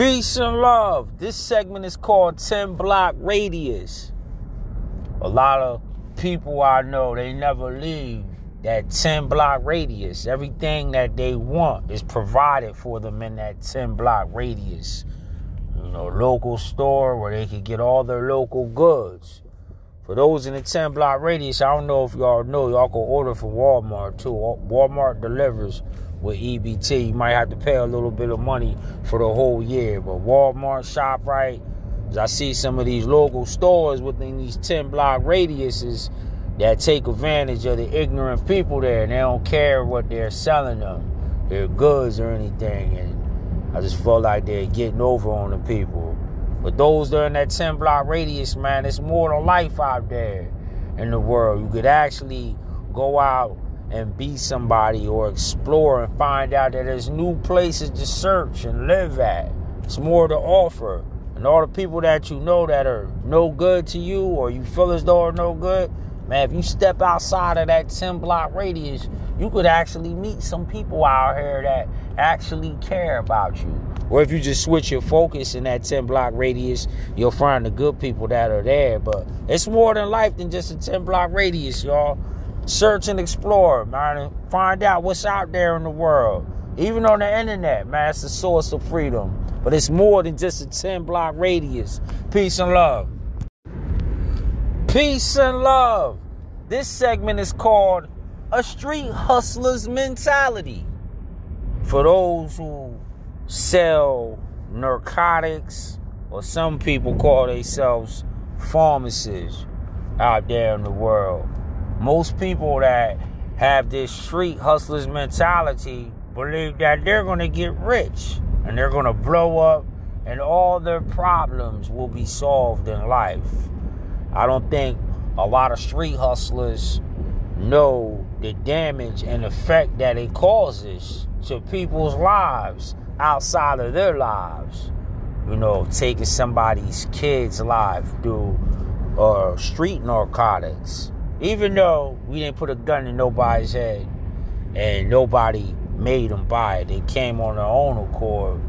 Peace and love. This segment is called 10 Block Radius. A lot of people I know, they never leave that 10 block radius. Everything that they want is provided for them in that 10 block radius. You know, local store where they can get all their local goods. For those in the 10 block radius, I don't know if y'all know, y'all can order from Walmart too. Walmart delivers with EBT. You might have to pay a little bit of money for the whole year. But Walmart, ShopRite, I see some of these local stores within these 10 block radiuses that take advantage of the ignorant people there and they don't care what they're selling them, their goods or anything. And I just feel like they're getting over on the people. But those that are in that 10 block radius, man, it's more to life out there in the world. You could actually go out and be somebody or explore and find out that there's new places to search and live at. It's more to offer. And all the people that you know that are no good to you or you feel as though are no good, man, if you step outside of that 10 block radius, you could actually meet some people out here that actually care about you. Or if you just switch your focus in that 10 block radius, you'll find the good people that are there. But it's more than life than just a 10 block radius, y'all. Search and explore, man, find out what's out there in the world. Even on the internet, man, it's a source of freedom. But it's more than just a 10 block radius. Peace and love. Peace and love. This segment is called A Street Hustler's Mentality. For those who sell narcotics, or some people call themselves pharmacists out there in the world most people that have this street hustlers mentality believe that they're going to get rich and they're going to blow up and all their problems will be solved in life. I don't think a lot of street hustlers know the damage and effect that it causes to people's lives outside of their lives. You know, taking somebody's kid's life through uh, street narcotics even though we didn't put a gun in nobody's head and nobody made them buy it, they came on their own accord.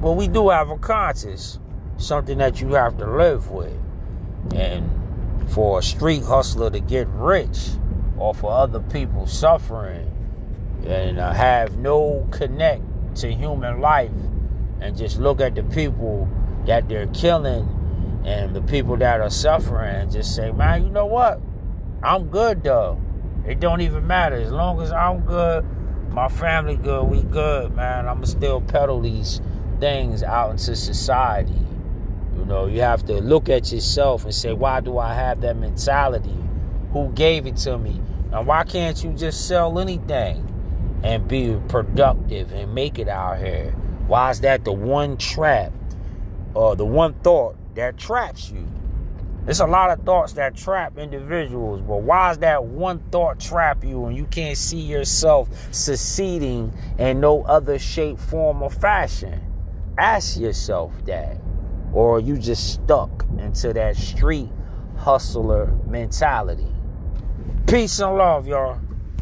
But we do have a conscience, something that you have to live with. And for a street hustler to get rich or for other people suffering and uh, have no connect to human life and just look at the people that they're killing and the people that are suffering and just say, man, you know what? I'm good though. It don't even matter. As long as I'm good, my family good, we good, man. I'ma still peddle these things out into society. You know, you have to look at yourself and say, why do I have that mentality? Who gave it to me? And why can't you just sell anything and be productive and make it out here? Why is that the one trap or the one thought that traps you? There's a lot of thoughts that trap individuals, but why is that one thought trap you and you can't see yourself succeeding in no other shape, form, or fashion? Ask yourself that. Or are you just stuck into that street hustler mentality? Peace and love, y'all.